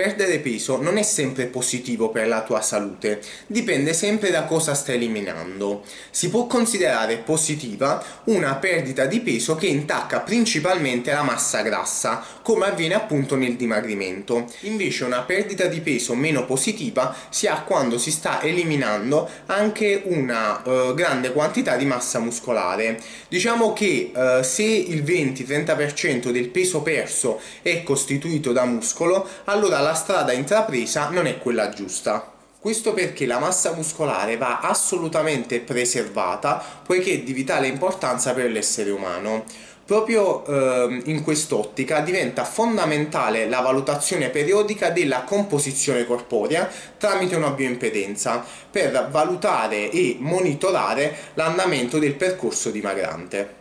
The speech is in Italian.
Perdere peso non è sempre positivo per la tua salute, dipende sempre da cosa stai eliminando. Si può considerare positiva una perdita di peso che intacca principalmente la massa grassa, come avviene appunto nel dimagrimento. Invece una perdita di peso meno positiva si ha quando si sta eliminando anche una uh, grande quantità di massa muscolare. Diciamo che uh, se il 20-30% del peso perso è costituito da muscolo, allora la strada intrapresa non è quella giusta. Questo perché la massa muscolare va assolutamente preservata poiché è di vitale importanza per l'essere umano. Proprio eh, in quest'ottica diventa fondamentale la valutazione periodica della composizione corporea tramite una bioimpedenza per valutare e monitorare l'andamento del percorso dimagrante.